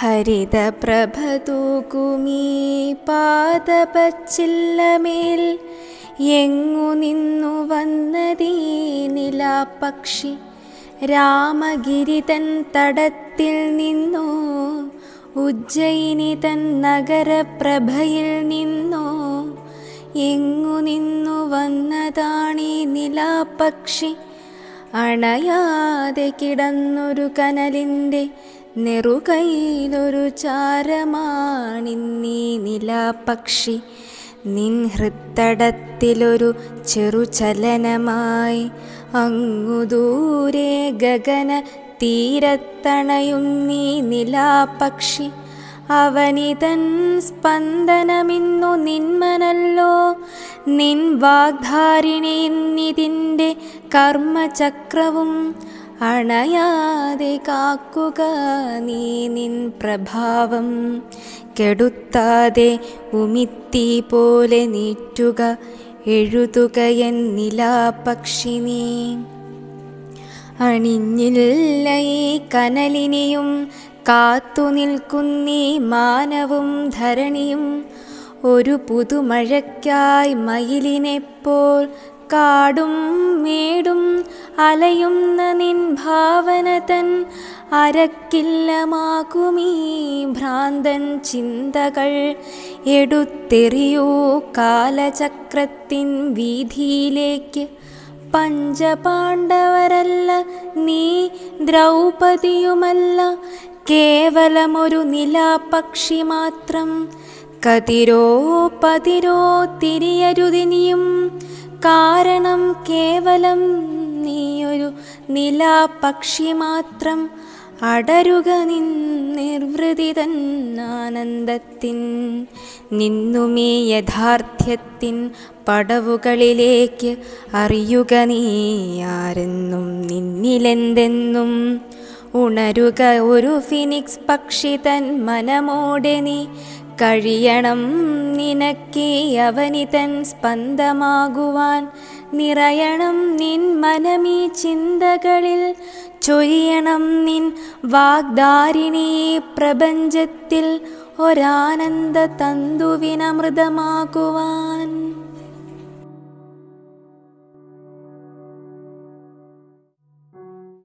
ഹരിതപ്രഭതൂകുമീ പാദപച്ചില്ലമേൽ എങ്ങു നിന്നു വന്നതീ നിലാപക്ഷി? രാമഗിരിതൻ തടത്തിൽ നിന്നോ ഉജ്ജയിനി തൻ നഗരപ്രഭയിൽ നിന്നോ എങ്ങു നിന്നു വന്നതാണീ നിലാപക്ഷി? അണയാതെ കിടന്നൊരു കനലിന്റെ നെറുകയിലൊരു ചാരമാണിന്നീ നിലാപക്ഷി നിൻ ഹൃത്തടത്തിലൊരു ചെറുചലനമായി അങ്ങു ദൂരെ ഗഗന തീരത്തണയുന്നീ നിലാപക്ഷി അവനിതൻ സ്പന്ദനമിന്നു നിന്മനല്ലോ. നിൻ വാഗ്ധാരിണി ഇന്നിതിന്റെ കർമ്മചക്രവും അണയാതെ കാക്കുക നീ നിൻ പ്രഭാവം. കെടുത്താതെ ഉമിത്തി പോലെ നീറ്റുക എഴുതുകയൻ നിലാപക്ഷി നീ. അണിഞ്ഞില്ല ഈ കനലിനെയും കാത്തു നിൽക്കുന്നീ മാനവും ധരണിയും. ഒരു പുതുമഴയ്ക്കായി മയിലിനെപ്പോൾ കാടും മേടും അലയുന്ന നിൻ ഭാവന തൻ അരക്കില്ലമാകുമീ ഭ്രാന്തൻ ചിന്തകൾ എടുത്തെറിയൂ കാലചക്രത്തിൻ വീതിയിലേക്ക് പഞ്ചപാണ്ഡവരല്ല നീ ദ്രൗപതിയുമല്ല കേവലമൊരു നിലാപക്ഷി മാത്രം. കതിരോ പതിരോ തിരിയരുതിനിയും കാരണം കേവലം നീയൊരു നിലാപക്ഷി മാത്രം അടരുക നിൻ നിർവൃതി തന്നാനന്ദത്തിൻ. നിന്നുമീ യഥാർത്ഥ്യത്തിൻ പടവുകളിലേക്ക് അറിയുക നീ ആരെന്നും നിന്നിലെന്തെന്നും. ഉണരുക ഒരു ഫിനിക്സ് പക്ഷി തൻ മനമോടെ നീ കഴിയണം നിനക്കേ അവനി തൻ സ്പന്ദമാകുവാൻ. നിറയണം നിൻ മനമീ ചിന്തകളിൽ. ചൊരിയണം നിൻ വാഗ്ദാരിണി പ്രപഞ്ചത്തിൽ. ഒരാനന്ദ തന്തുവിനമൃതമാകുവാൻ.